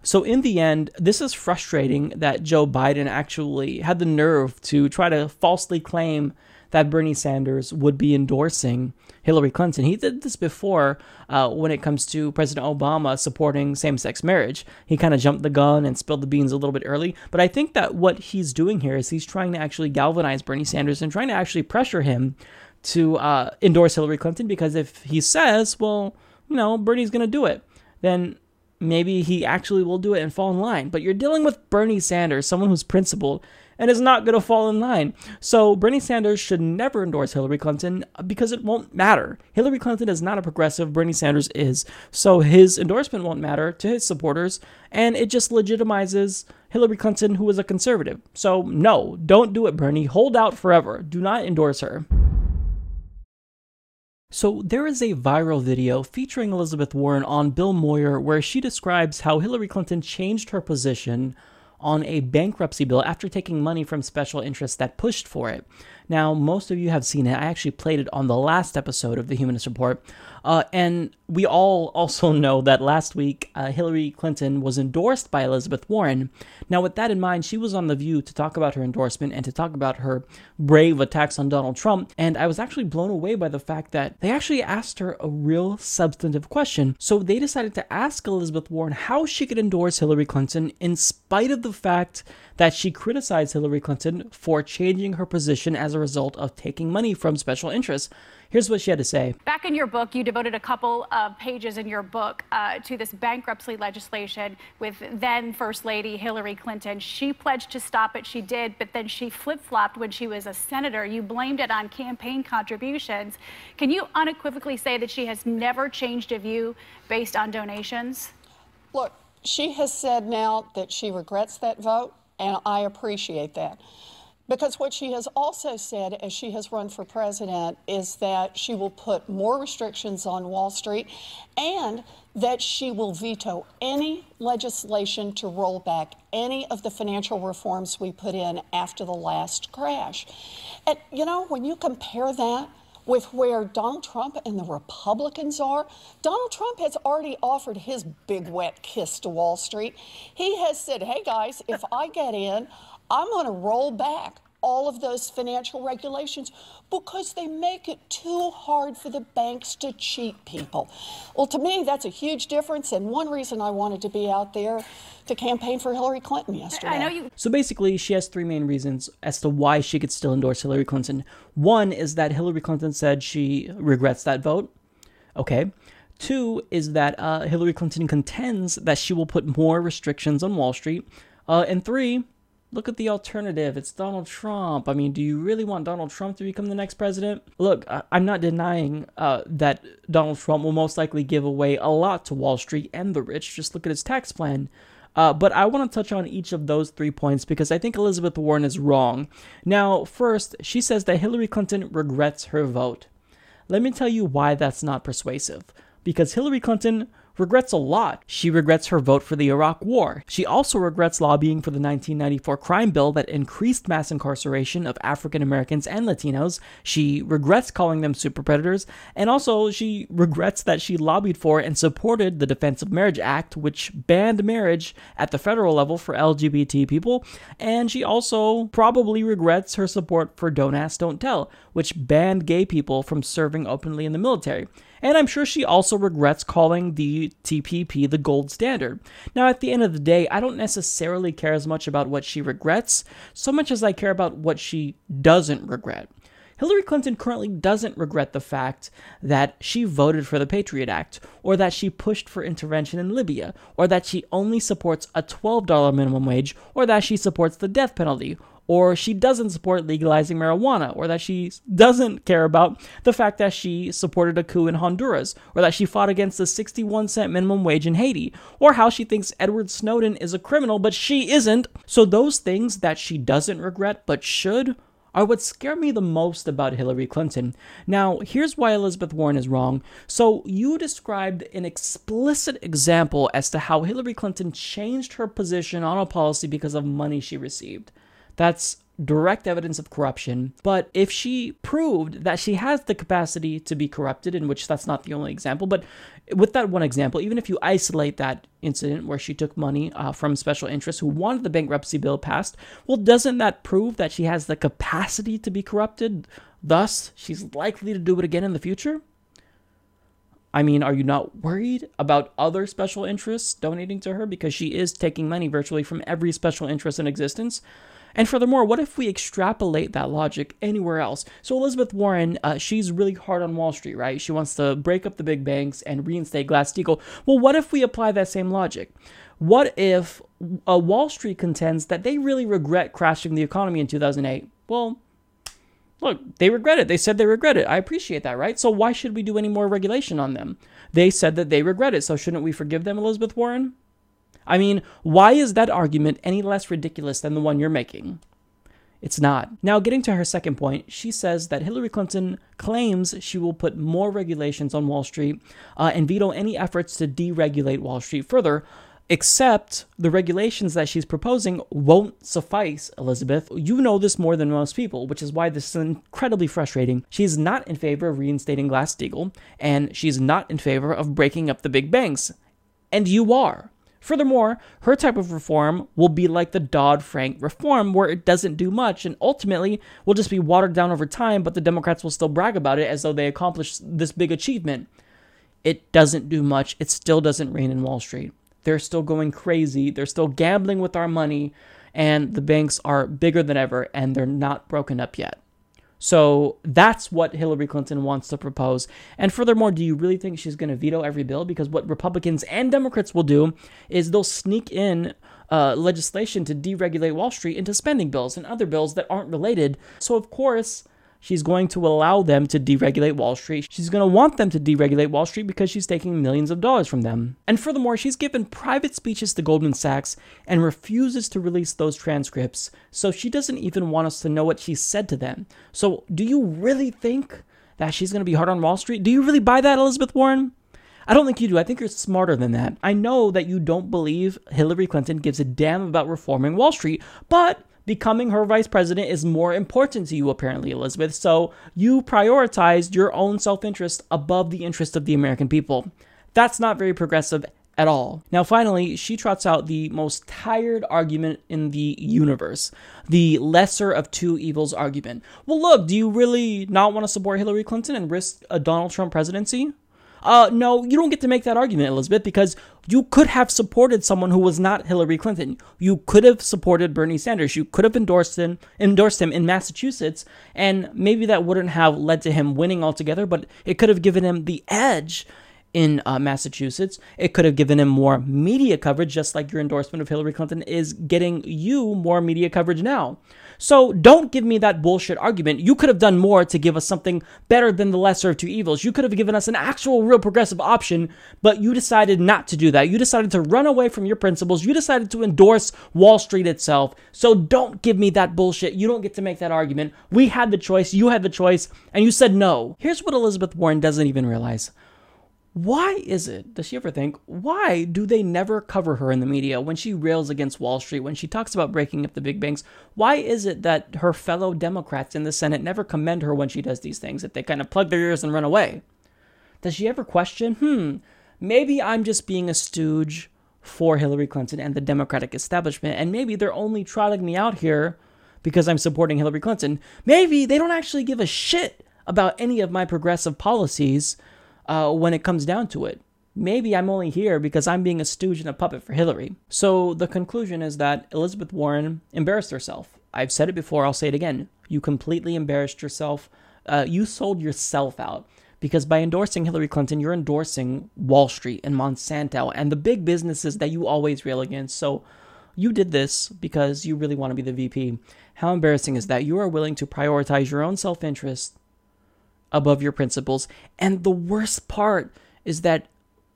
Speaker 2: So, in the end, this is frustrating that Joe Biden actually had the nerve to try to falsely claim that Bernie Sanders would be endorsing Hillary Clinton. He did this before uh, when it comes to President Obama supporting same sex marriage. He kind of jumped the gun and spilled the beans a little bit early. But I think that what he's doing here is he's trying to actually galvanize Bernie Sanders and trying to actually pressure him to uh, endorse Hillary Clinton because if he says, well, you know, Bernie's going to do it, then maybe he actually will do it and fall in line. But you're dealing with Bernie Sanders, someone who's principled and is not going to fall in line. So Bernie Sanders should never endorse Hillary Clinton because it won't matter. Hillary Clinton is not a progressive, Bernie Sanders is. So his endorsement won't matter to his supporters, and it just legitimizes Hillary Clinton, who is a conservative. So no, don't do it, Bernie. Hold out forever. Do not endorse her. So, there is a viral video featuring Elizabeth Warren on Bill Moyer where she describes how Hillary Clinton changed her position on a bankruptcy bill after taking money from special interests that pushed for it. Now, most of you have seen it. I actually played it on the last episode of the Humanist Report. Uh, and we all also know that last week uh, Hillary Clinton was endorsed by Elizabeth Warren. Now, with that in mind, she was on The View to talk about her endorsement and to talk about her brave attacks on Donald Trump. And I was actually blown away by the fact that they actually asked her a real substantive question. So they decided to ask Elizabeth Warren how she could endorse Hillary Clinton in spite of the fact that she criticized Hillary Clinton for changing her position as a result of taking money from special interests. Here's what she had to say.
Speaker 5: Back in your book, you devoted a couple of pages in your book uh, to this bankruptcy legislation with then First Lady Hillary Clinton. She pledged to stop it. She did, but then she flip flopped when she was a senator. You blamed it on campaign contributions. Can you unequivocally say that she has never changed a view based on donations?
Speaker 6: Look, she has said now that she regrets that vote, and I appreciate that. Because what she has also said as she has run for president is that she will put more restrictions on Wall Street and that she will veto any legislation to roll back any of the financial reforms we put in after the last crash. And you know, when you compare that with where Donald Trump and the Republicans are, Donald Trump has already offered his big wet kiss to Wall Street. He has said, hey guys, if I get in, I'm going to roll back all of those financial regulations because they make it too hard for the banks to cheat people. Well, to me, that's a huge difference, and one reason I wanted to be out there to campaign for Hillary Clinton yesterday. I know you.
Speaker 2: So basically, she has three main reasons as to why she could still endorse Hillary Clinton. One is that Hillary Clinton said she regrets that vote. Okay. Two is that uh, Hillary Clinton contends that she will put more restrictions on Wall Street. Uh, and three, look at the alternative. It's Donald Trump. I mean, do you really want Donald Trump to become the next president? Look, I'm not denying uh, that Donald Trump will most likely give away a lot to Wall Street and the rich. Just look at his tax plan. Uh, but I want to touch on each of those three points because I think Elizabeth Warren is wrong. Now, first, she says that Hillary Clinton regrets her vote. Let me tell you why that's not persuasive. Because Hillary Clinton regrets a lot. She regrets her vote for the Iraq War. She also regrets lobbying for the 1994 crime bill that increased mass incarceration of African Americans and Latinos. She regrets calling them super predators, and also she regrets that she lobbied for and supported the Defense of Marriage Act, which banned marriage at the federal level for LGBT people. And she also probably regrets her support for Don't Ask, Don't Tell, which banned gay people from serving openly in the military and I'm sure she also regrets calling the TPP the gold standard. Now, at the end of the day, I don't necessarily care as much about what she regrets, so much as I care about what she doesn't regret. Hillary Clinton currently doesn't regret the fact that she voted for the Patriot Act, or that she pushed for intervention in Libya, or that she only supports a $12 minimum wage, or that she supports the death penalty, or she doesn't support legalizing marijuana, or that she doesn't care about the fact that she supported a coup in Honduras, or that she fought against the 61 cent minimum wage in Haiti, or how she thinks Edward Snowden is a criminal, but she isn't. So, those things that she doesn't regret but should are what scare me the most about Hillary Clinton. Now, here's why Elizabeth Warren is wrong. So, you described an explicit example as to how Hillary Clinton changed her position on a policy because of money she received. That's direct evidence of corruption. But if she proved that she has the capacity to be corrupted, in which that's not the only example, but with that one example, even if you isolate that incident where she took money uh, from special interests who wanted the bankruptcy bill passed, well, doesn't that prove that she has the capacity to be corrupted? Thus, she's likely to do it again in the future? I mean, are you not worried about other special interests donating to her because she is taking money virtually from every special interest in existence? And furthermore, what if we extrapolate that logic anywhere else? So Elizabeth Warren, uh, she's really hard on Wall Street, right? She wants to break up the big banks and reinstate Glass-Steagall. Well, what if we apply that same logic? What if uh, Wall Street contends that they really regret crashing the economy in 2008? Well, look, they regret it. They said they regret it. I appreciate that, right? So why should we do any more regulation on them? They said that they regret it, so shouldn't we forgive them, Elizabeth Warren? I mean, why is that argument any less ridiculous than the one you're making? It's not. Now, getting to her second point, she says that Hillary Clinton claims she will put more regulations on Wall Street uh, and veto any efforts to deregulate Wall Street further, except the regulations that she's proposing won't suffice, Elizabeth. You know this more than most people, which is why this is incredibly frustrating. She's not in favor of reinstating Glass Steagall, and she's not in favor of breaking up the big banks. And you are. Furthermore, her type of reform will be like the Dodd Frank reform, where it doesn't do much and ultimately will just be watered down over time, but the Democrats will still brag about it as though they accomplished this big achievement. It doesn't do much, it still doesn't rein in Wall Street. They're still going crazy, they're still gambling with our money, and the banks are bigger than ever and they're not broken up yet. So that's what Hillary Clinton wants to propose. And furthermore, do you really think she's going to veto every bill? Because what Republicans and Democrats will do is they'll sneak in uh, legislation to deregulate Wall Street into spending bills and other bills that aren't related. So, of course, She's going to allow them to deregulate Wall Street. She's going to want them to deregulate Wall Street because she's taking millions of dollars from them. And furthermore, she's given private speeches to Goldman Sachs and refuses to release those transcripts. So she doesn't even want us to know what she said to them. So, do you really think that she's going to be hard on Wall Street? Do you really buy that, Elizabeth Warren? I don't think you do. I think you're smarter than that. I know that you don't believe Hillary Clinton gives a damn about reforming Wall Street, but becoming her vice president is more important to you, apparently, Elizabeth. So you prioritized your own self interest above the interest of the American people. That's not very progressive at all. Now, finally, she trots out the most tired argument in the universe the lesser of two evils argument. Well, look, do you really not want to support Hillary Clinton and risk a Donald Trump presidency? Uh, no, you don't get to make that argument, Elizabeth, because you could have supported someone who was not Hillary Clinton. You could have supported Bernie Sanders. You could have endorsed him, endorsed him in Massachusetts, and maybe that wouldn't have led to him winning altogether, but it could have given him the edge in uh, Massachusetts. It could have given him more media coverage, just like your endorsement of Hillary Clinton is getting you more media coverage now. So don't give me that bullshit argument. You could have done more to give us something better than the lesser of two evils. You could have given us an actual, real progressive option, but you decided not to do that. You decided to run away from your principles. You decided to endorse Wall Street itself. So don't give me that bullshit. You don't get to make that argument. We had the choice, you had the choice, and you said no. Here's what Elizabeth Warren doesn't even realize why is it, does she ever think, why do they never cover her in the media when she rails against Wall Street, when she talks about breaking up the big banks? Why is it that her fellow Democrats in the Senate never commend her when she does these things, that they kind of plug their ears and run away? Does she ever question, hmm, maybe I'm just being a stooge for Hillary Clinton and the Democratic establishment, and maybe they're only trotting me out here because I'm supporting Hillary Clinton. Maybe they don't actually give a shit about any of my progressive policies uh, when it comes down to it. Maybe I'm only here because I'm being a stooge and a puppet for Hillary. So the conclusion is that Elizabeth Warren embarrassed herself. I've said it before, I'll say it again. You completely embarrassed yourself. Uh, you sold yourself out because by endorsing Hillary Clinton, you're endorsing Wall Street and Monsanto and the big businesses that you always rail against. So you did this because you really want to be the VP. How embarrassing is that? You are willing to prioritize your own self interest above your principles. And the worst part is that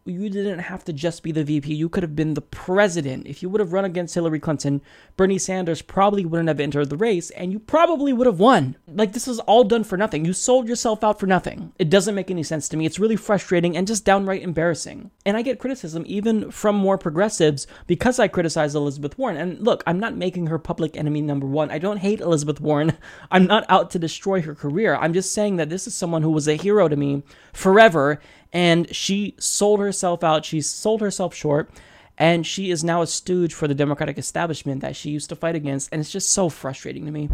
Speaker 2: you didn't have to just be the VP. You could have been the president. If you would have run against Hillary Clinton, Bernie Sanders probably wouldn't have entered the race and you probably would have won. Like, this is all done for nothing. You sold yourself out for nothing. It doesn't make any sense to me. It's really frustrating and just downright embarrassing. And I get criticism even from more progressives because I criticize Elizabeth Warren. And look, I'm not making her public enemy number one. I don't hate Elizabeth Warren. I'm not out to destroy her career. I'm just saying that this is someone who was a hero to me forever and she sold herself out. She sold herself short, and she is now a stooge for the Democratic establishment that she used to fight against, and it's just so frustrating to me.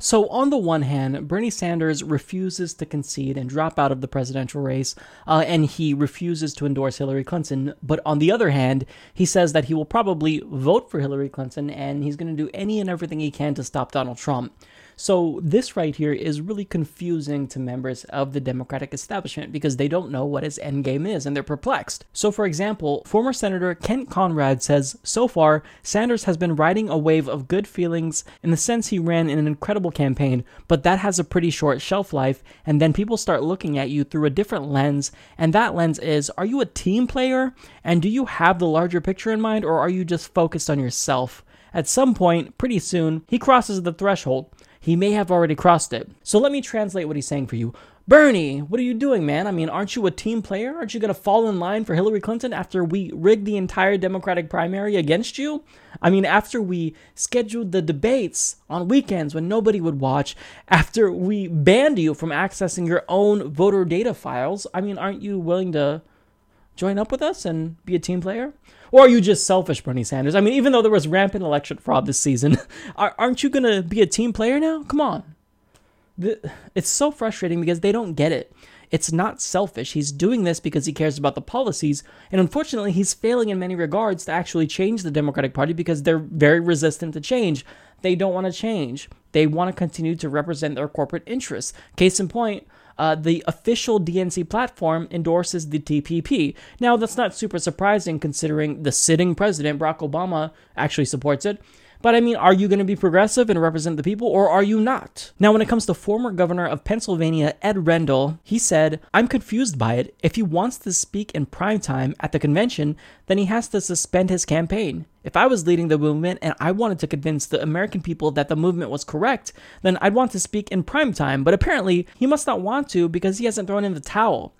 Speaker 2: So, on the one hand, Bernie Sanders refuses to concede and drop out of the presidential race, uh, and he refuses to endorse Hillary Clinton. But on the other hand, he says that he will probably vote for Hillary Clinton and he's going to do any and everything he can to stop Donald Trump. So, this right here is really confusing to members of the Democratic establishment because they don't know what his endgame is and they're perplexed. So, for example, former Senator Kent Conrad says so far, Sanders has been riding a wave of good feelings in the sense he ran in an incredible campaign, but that has a pretty short shelf life, and then people start looking at you through a different lens, and that lens is are you a team player? And do you have the larger picture in mind, or are you just focused on yourself? At some point, pretty soon, he crosses the threshold. He may have already crossed it. So let me translate what he's saying for you. Bernie, what are you doing, man? I mean, aren't you a team player? Aren't you going to fall in line for Hillary Clinton after we rigged the entire Democratic primary against you? I mean, after we scheduled the debates on weekends when nobody would watch, after we banned you from accessing your own voter data files, I mean, aren't you willing to join up with us and be a team player? Or are you just selfish, Bernie Sanders? I mean, even though there was rampant election fraud this season, aren't you going to be a team player now? Come on. it's so frustrating because they don't get it. It's not selfish. He's doing this because he cares about the policies, and unfortunately, he's failing in many regards to actually change the Democratic Party because they're very resistant to change. They don't want to change. They want to continue to represent their corporate interests. Case in point, uh, the official DNC platform endorses the TPP. Now, that's not super surprising considering the sitting president, Barack Obama, actually supports it. But I mean, are you going to be progressive and represent the people, or are you not? Now, when it comes to former governor of Pennsylvania, Ed Rendell, he said, I'm confused by it. If he wants to speak in prime time at the convention, then he has to suspend his campaign. If I was leading the movement and I wanted to convince the American people that the movement was correct, then I'd want to speak in prime time. But apparently, he must not want to because he hasn't thrown in the towel.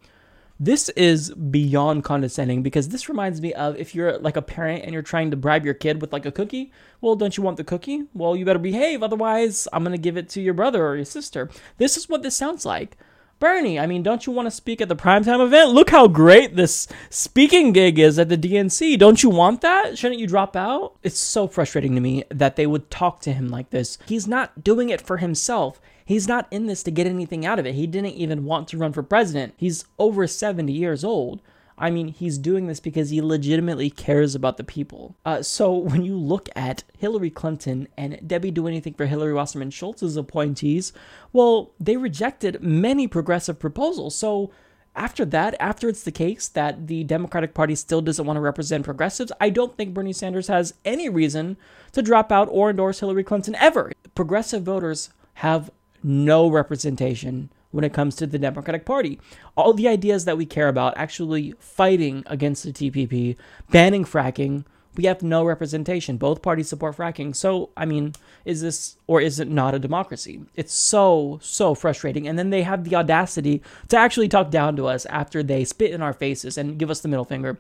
Speaker 2: This is beyond condescending because this reminds me of if you're like a parent and you're trying to bribe your kid with like a cookie. Well, don't you want the cookie? Well, you better behave, otherwise, I'm gonna give it to your brother or your sister. This is what this sounds like. Bernie, I mean, don't you want to speak at the primetime event? Look how great this speaking gig is at the DNC. Don't you want that? Shouldn't you drop out? It's so frustrating to me that they would talk to him like this. He's not doing it for himself. He's not in this to get anything out of it. He didn't even want to run for president. He's over 70 years old. I mean, he's doing this because he legitimately cares about the people. Uh, so when you look at Hillary Clinton and Debbie Do Anything for Hillary Wasserman Schultz's appointees, well, they rejected many progressive proposals. So after that, after it's the case that the Democratic Party still doesn't want to represent progressives, I don't think Bernie Sanders has any reason to drop out or endorse Hillary Clinton ever. Progressive voters have no representation when it comes to the Democratic Party. All the ideas that we care about, actually fighting against the TPP, banning fracking, we have no representation. Both parties support fracking. So, I mean, is this or is it not a democracy? It's so, so frustrating. And then they have the audacity to actually talk down to us after they spit in our faces and give us the middle finger.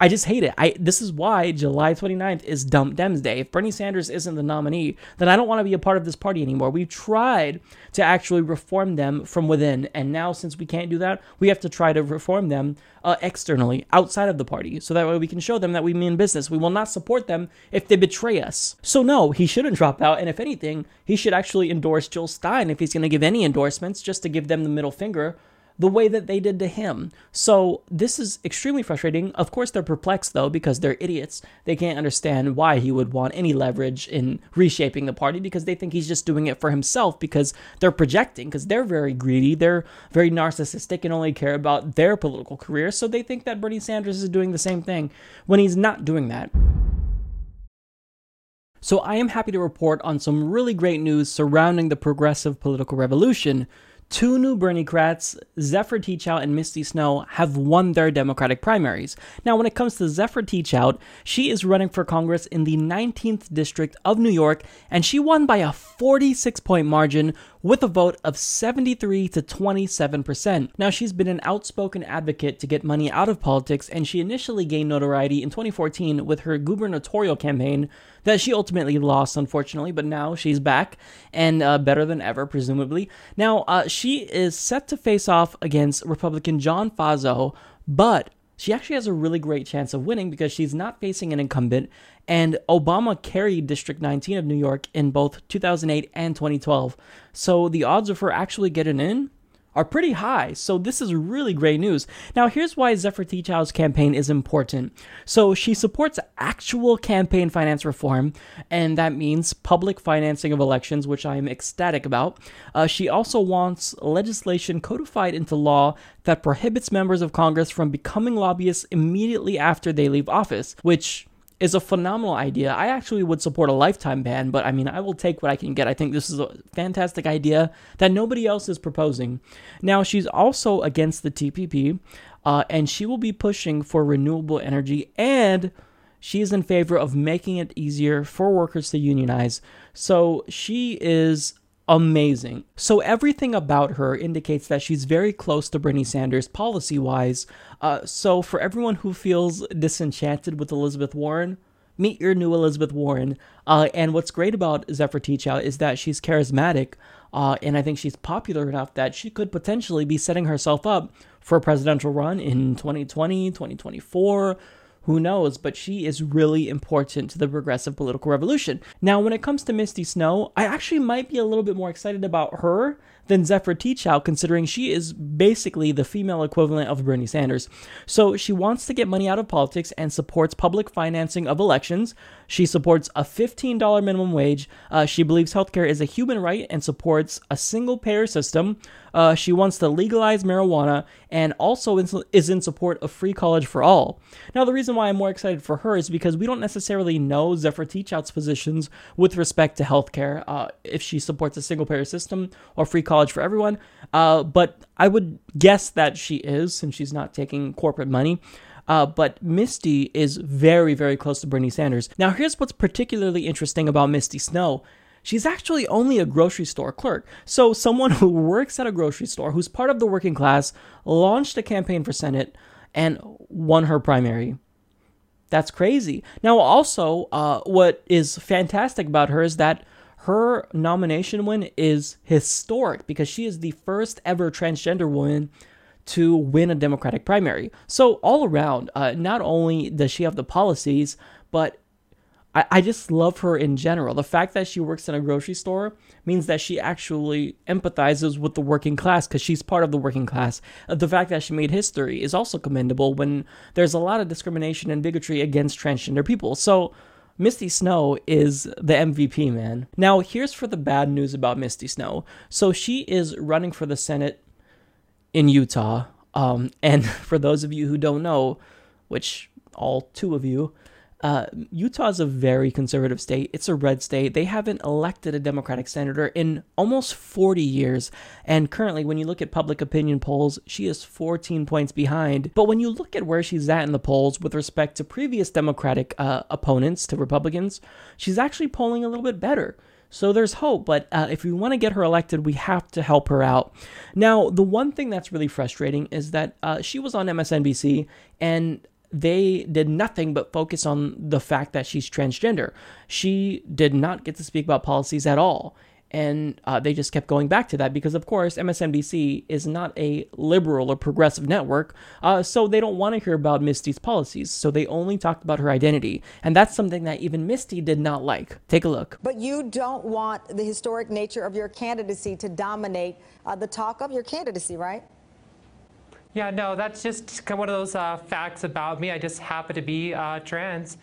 Speaker 2: I just hate it. I this is why July 29th is Dump Dems Day. If Bernie Sanders isn't the nominee, then I don't want to be a part of this party anymore. We've tried to actually reform them from within, and now since we can't do that, we have to try to reform them uh, externally, outside of the party, so that way we can show them that we mean business. We will not support them if they betray us. So no, he shouldn't drop out, and if anything, he should actually endorse Jill Stein if he's going to give any endorsements, just to give them the middle finger the way that they did to him. So this is extremely frustrating. Of course, they're perplexed though because they're idiots. They can't understand why he would want any leverage in reshaping the party because they think he's just doing it for himself because they're projecting, because they're very greedy, they're very narcissistic and only care about their political career. So they think that Bernie Sanders is doing the same thing when he's not doing that. So I am happy to report on some really great news surrounding the progressive political revolution Two new Berniecrats, Zephyr Teachout and Misty Snow, have won their Democratic primaries. Now, when it comes to Zephyr Teachout, she is running for Congress in the 19th District of New York, and she won by a 46 point margin with a vote of 73 to 27%. Now, she's been an outspoken advocate to get money out of politics, and she initially gained notoriety in 2014 with her gubernatorial campaign that she ultimately lost, unfortunately, but now she's back and uh, better than ever, presumably. Now, uh, she is set to face off against Republican John Faso, but she actually has a really great chance of winning because she's not facing an incumbent, and Obama carried District 19 of New York in both 2008 and 2012. So the odds of her actually getting in are pretty high. So this is really great news. Now here's why Zephyr Teachout's campaign is important. So she supports actual campaign finance reform, and that means public financing of elections, which I am ecstatic about. Uh, she also wants legislation codified into law that prohibits members of Congress from becoming lobbyists immediately after they leave office, which is a phenomenal idea. I actually would support a lifetime ban, but I mean, I will take what I can get. I think this is a fantastic idea that nobody else is proposing. Now, she's also against the TPP, uh, and she will be pushing for renewable energy, and she is in favor of making it easier for workers to unionize. So she is amazing. So everything about her indicates that she's very close to Bernie Sanders policy wise. Uh, so for everyone who feels disenchanted with Elizabeth Warren, meet your new Elizabeth Warren. Uh, and what's great about Zephyr Teachout is that she's charismatic, uh, and I think she's popular enough that she could potentially be setting herself up for a presidential run in 2020, 2024 who knows, but she is really important to the progressive political revolution. Now, when it comes to Misty Snow, I actually might be a little bit more excited about her than Zephyr Teachout, considering she is basically the female equivalent of Bernie Sanders. So she wants to get money out of politics and supports public financing of elections. She supports a $15 minimum wage. Uh, she believes healthcare is a human right and supports a single payer system. Uh, she wants to legalize marijuana and also is in support of free college for all. Now, the reason why I'm more excited for her is because we don't necessarily know Zephyr Teachout's positions with respect to healthcare, uh, if she supports a single payer system or free college for everyone. Uh, but I would guess that she is, since she's not taking corporate money. Uh, but Misty is very, very close to Bernie Sanders. Now, here's what's particularly interesting about Misty Snow She's actually only a grocery store clerk. So, someone who works at a grocery store, who's part of the working class, launched a campaign for Senate and won her primary. That's crazy. Now, also, uh, what is fantastic about her is that her nomination win is historic because she is the first ever transgender woman to win a Democratic primary. So, all around, uh, not only does she have the policies, but I, I just love her in general. The fact that she works in a grocery store means that she actually empathizes with the working class because she's part of the working class. Uh, the fact that she made history is also commendable when there's a lot of discrimination and bigotry against transgender people. So, Misty Snow is the MVP, man. Now, here's for the bad news about Misty Snow. So, she is running for the Senate in Utah. Um, and for those of you who don't know, which all two of you, uh, Utah is a very conservative state. It's a red state. They haven't elected a Democratic senator in almost 40 years. And currently, when you look at public opinion polls, she is 14 points behind. But when you look at where she's at in the polls with respect to previous Democratic uh, opponents to Republicans, she's actually polling a little bit better. So there's hope, but uh, if we want to get her elected, we have to help her out. Now, the one thing that's really frustrating is that uh, she was on MSNBC and they did nothing but focus on the fact that she's transgender. She did not get to speak about policies at all. And uh, they just kept going back to that because, of course, MSNBC is not a liberal or progressive network, uh, so they don't want to hear about Misty's policies. So they only talked about her identity. And that's something that even Misty did not like. Take a look.
Speaker 7: But you don't want the historic nature of your candidacy to dominate uh, the talk of your candidacy, right?
Speaker 8: Yeah, no, that's just one of those uh, facts about me. I just happen to be uh, trans,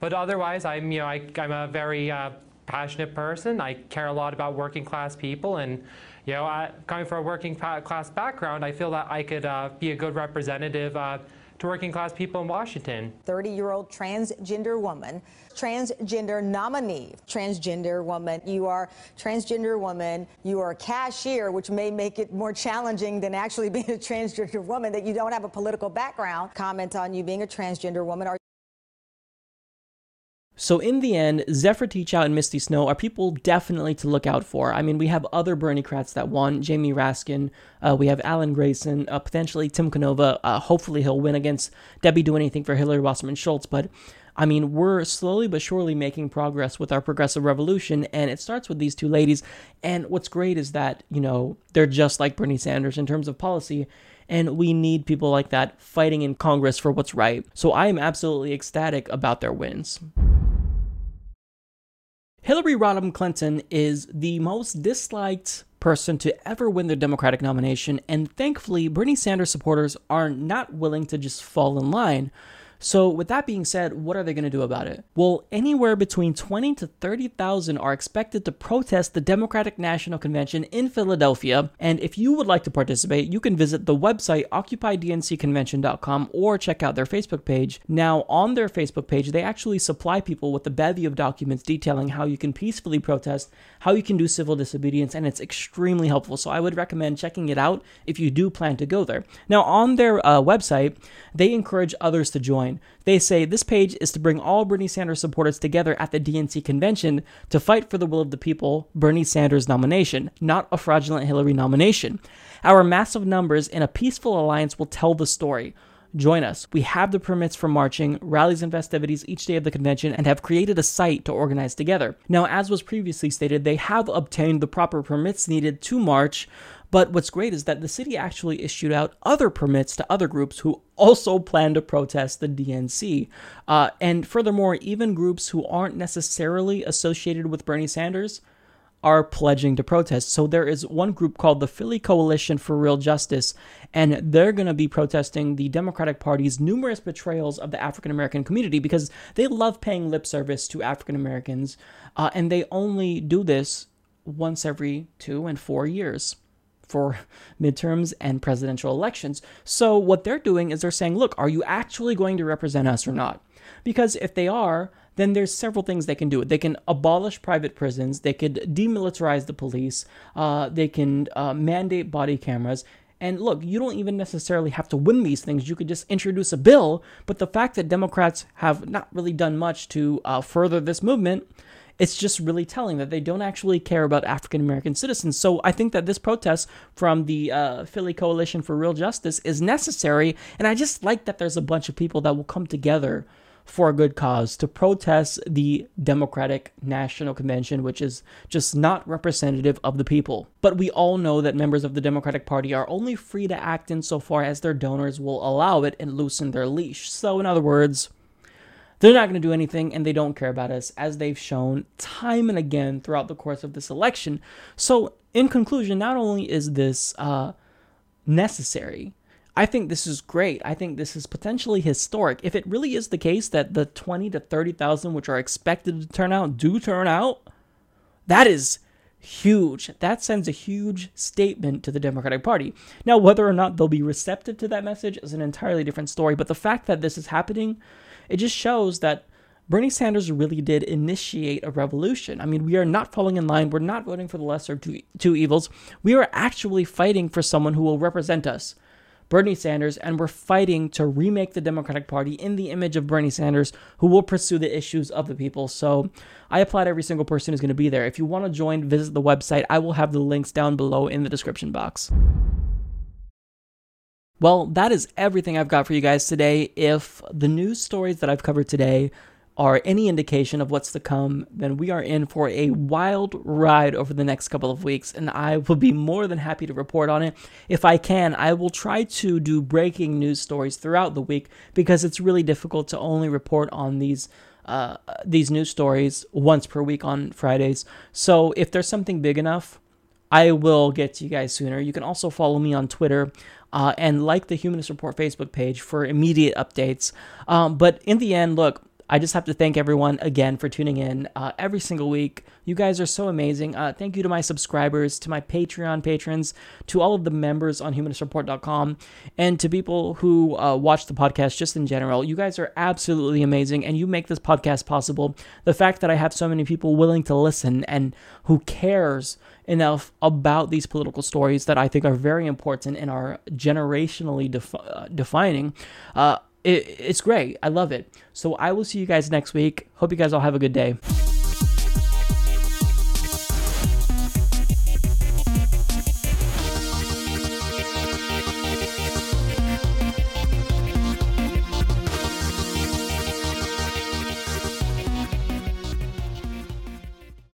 Speaker 8: but otherwise, I'm you know I, am a very uh, passionate person. I care a lot about working class people, and you know, I, coming from a working class background, I feel that I could uh, be a good representative to working class people in Washington.
Speaker 7: 30 year old transgender woman, transgender nominee, transgender woman. You are transgender woman. You are a cashier, which may make it more challenging than actually being a transgender woman that you don't have a political background. Comment on you being a transgender woman. Are
Speaker 2: so in the end, Zephyr Teachout and Misty Snow are people definitely to look out for. I mean, we have other Bernie-crats that won, Jamie Raskin, uh, we have Alan Grayson, uh, potentially Tim Canova. Uh, hopefully he'll win against Debbie Do Anything for Hillary Wasserman Schultz, but I mean, we're slowly but surely making progress with our progressive revolution, and it starts with these two ladies. And what's great is that, you know, they're just like Bernie Sanders in terms of policy, and we need people like that fighting in Congress for what's right. So I am absolutely ecstatic about their wins. Hillary Rodham Clinton is the most disliked person to ever win the Democratic nomination, and thankfully, Bernie Sanders supporters are not willing to just fall in line. So, with that being said, what are they going to do about it? Well, anywhere between 20 to 30,000 are expected to protest the Democratic National Convention in Philadelphia. And if you would like to participate, you can visit the website occupydncconvention.com or check out their Facebook page. Now, on their Facebook page, they actually supply people with a bevy of documents detailing how you can peacefully protest, how you can do civil disobedience, and it's extremely helpful. So, I would recommend checking it out if you do plan to go there. Now, on their uh, website, they encourage others to join. They say this page is to bring all Bernie Sanders supporters together at the DNC convention to fight for the will of the people, Bernie Sanders nomination, not a fraudulent Hillary nomination. Our massive numbers in a peaceful alliance will tell the story. Join us. We have the permits for marching, rallies, and festivities each day of the convention and have created a site to organize together. Now, as was previously stated, they have obtained the proper permits needed to march, but what's great is that the city actually issued out other permits to other groups who also plan to protest the DNC. Uh, and furthermore, even groups who aren't necessarily associated with Bernie Sanders are pledging to protest. So there is one group called the Philly Coalition for Real Justice, and they're going to be protesting the Democratic Party's numerous betrayals of the African American community because they love paying lip service to African Americans, uh, and they only do this once every two and four years for midterms and presidential elections. So what they're doing is they're saying, look, are you actually going to represent us or not? Because if they are, then there's several things they can do. They can abolish private prisons. They could demilitarize the police. Uh, they can uh, mandate body cameras. And look, you don't even necessarily have to win these things. You could just introduce a bill. But the fact that Democrats have not really done much to uh, further this movement, it's just really telling that they don't actually care about African American citizens. So I think that this protest from the uh, Philly Coalition for Real Justice is necessary. And I just like that there's a bunch of people that will come together for a good cause to protest the Democratic National Convention, which is just not representative of the people. But we all know that members of the Democratic Party are only free to act insofar as their donors will allow it and loosen their leash. So, in other words, they're not going to do anything and they don't care about us, as they've shown time and again throughout the course of this election. So, in conclusion, not only is this uh, necessary, I think this is great. I think this is potentially historic. If it really is the case that the 20 to 30,000 which are expected to turn out do turn out, that is huge. That sends a huge statement to the Democratic Party. Now, whether or not they'll be receptive to that message is an entirely different story, but the fact that this is happening, it just shows that Bernie Sanders really did initiate a revolution. I mean, we are not falling in line. We're not voting for the lesser two, two evils. We are actually fighting for someone who will represent us. Bernie Sanders, and we're fighting to remake the Democratic Party in the image of Bernie Sanders, who will pursue the issues of the people. So I applaud every single person who's going to be there. If you want to join, visit the website. I will have the links down below in the description box. Well, that is everything I've got for you guys today. If the news stories that I've covered today are any indication of what's to come, then we are in for a wild ride over the next couple of weeks, and I will be more than happy to report on it. If I can, I will try to do breaking news stories throughout the week because it's really difficult to only report on these. Uh, these news stories once per week on Fridays. So if there's something big enough, I will get to you guys sooner. You can also follow me on Twitter uh, and like the Humanist Report Facebook page for immediate updates. Um, but in the end, look, I just have to thank everyone again for tuning in uh, every single week. You guys are so amazing. Uh, thank you to my subscribers, to my Patreon patrons, to all of the members on humanistreport.com, and to people who uh, watch the podcast just in general. You guys are absolutely amazing, and you make this podcast possible. The fact that I have so many people willing to listen and who cares enough about these political stories that I think are very important and are generationally defi- uh, defining. Uh, it, it's great. I love it. So I will see you guys next week. Hope you guys all have a good day.